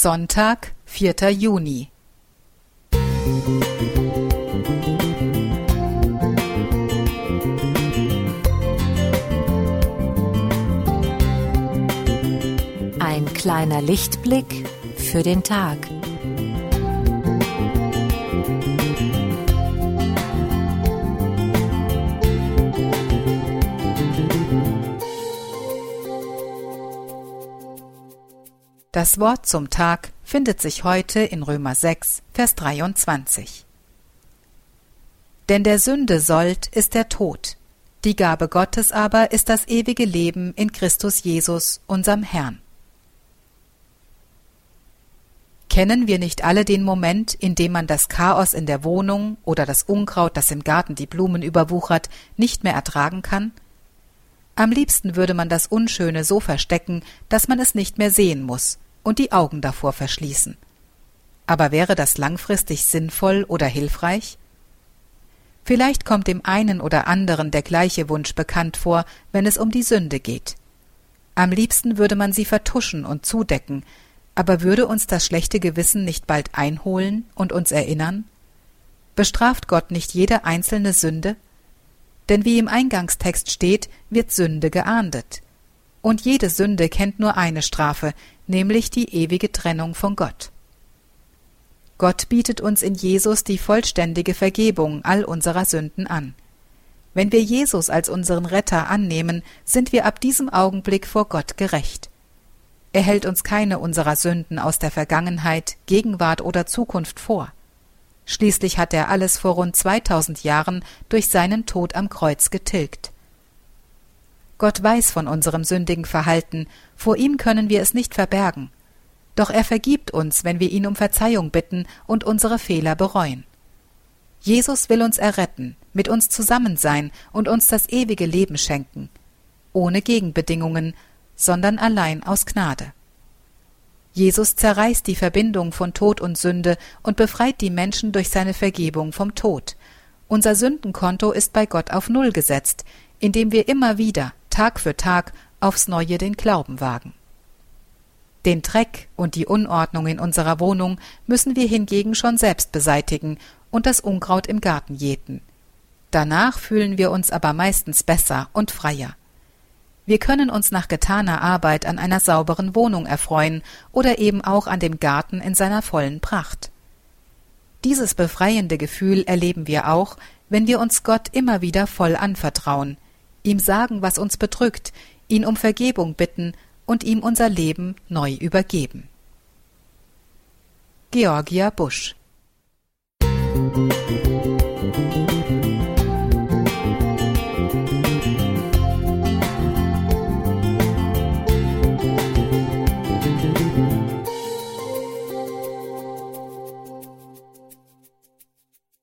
Sonntag, 4. Juni. Ein kleiner Lichtblick für den Tag. Das Wort zum Tag findet sich heute in Römer 6, Vers 23. Denn der Sünde Sold ist der Tod, die Gabe Gottes aber ist das ewige Leben in Christus Jesus, unserem Herrn. Kennen wir nicht alle den Moment, in dem man das Chaos in der Wohnung oder das Unkraut, das im Garten die Blumen überwuchert, nicht mehr ertragen kann? Am liebsten würde man das Unschöne so verstecken, dass man es nicht mehr sehen muss und die Augen davor verschließen. Aber wäre das langfristig sinnvoll oder hilfreich? Vielleicht kommt dem einen oder anderen der gleiche Wunsch bekannt vor, wenn es um die Sünde geht. Am liebsten würde man sie vertuschen und zudecken, aber würde uns das schlechte Gewissen nicht bald einholen und uns erinnern? Bestraft Gott nicht jede einzelne Sünde? Denn wie im Eingangstext steht, wird Sünde geahndet. Und jede Sünde kennt nur eine Strafe, nämlich die ewige Trennung von Gott. Gott bietet uns in Jesus die vollständige Vergebung all unserer Sünden an. Wenn wir Jesus als unseren Retter annehmen, sind wir ab diesem Augenblick vor Gott gerecht. Er hält uns keine unserer Sünden aus der Vergangenheit, Gegenwart oder Zukunft vor. Schließlich hat er alles vor rund 2000 Jahren durch seinen Tod am Kreuz getilgt. Gott weiß von unserem sündigen Verhalten, vor ihm können wir es nicht verbergen. Doch er vergibt uns, wenn wir ihn um Verzeihung bitten und unsere Fehler bereuen. Jesus will uns erretten, mit uns zusammen sein und uns das ewige Leben schenken, ohne Gegenbedingungen, sondern allein aus Gnade. Jesus zerreißt die Verbindung von Tod und Sünde und befreit die Menschen durch seine Vergebung vom Tod. Unser Sündenkonto ist bei Gott auf Null gesetzt, indem wir immer wieder, Tag für Tag, aufs Neue den Glauben wagen. Den Dreck und die Unordnung in unserer Wohnung müssen wir hingegen schon selbst beseitigen und das Unkraut im Garten jäten. Danach fühlen wir uns aber meistens besser und freier. Wir können uns nach getaner Arbeit an einer sauberen Wohnung erfreuen oder eben auch an dem Garten in seiner vollen Pracht. Dieses befreiende Gefühl erleben wir auch, wenn wir uns Gott immer wieder voll anvertrauen, ihm sagen, was uns bedrückt, ihn um Vergebung bitten und ihm unser Leben neu übergeben. Georgia Busch Musik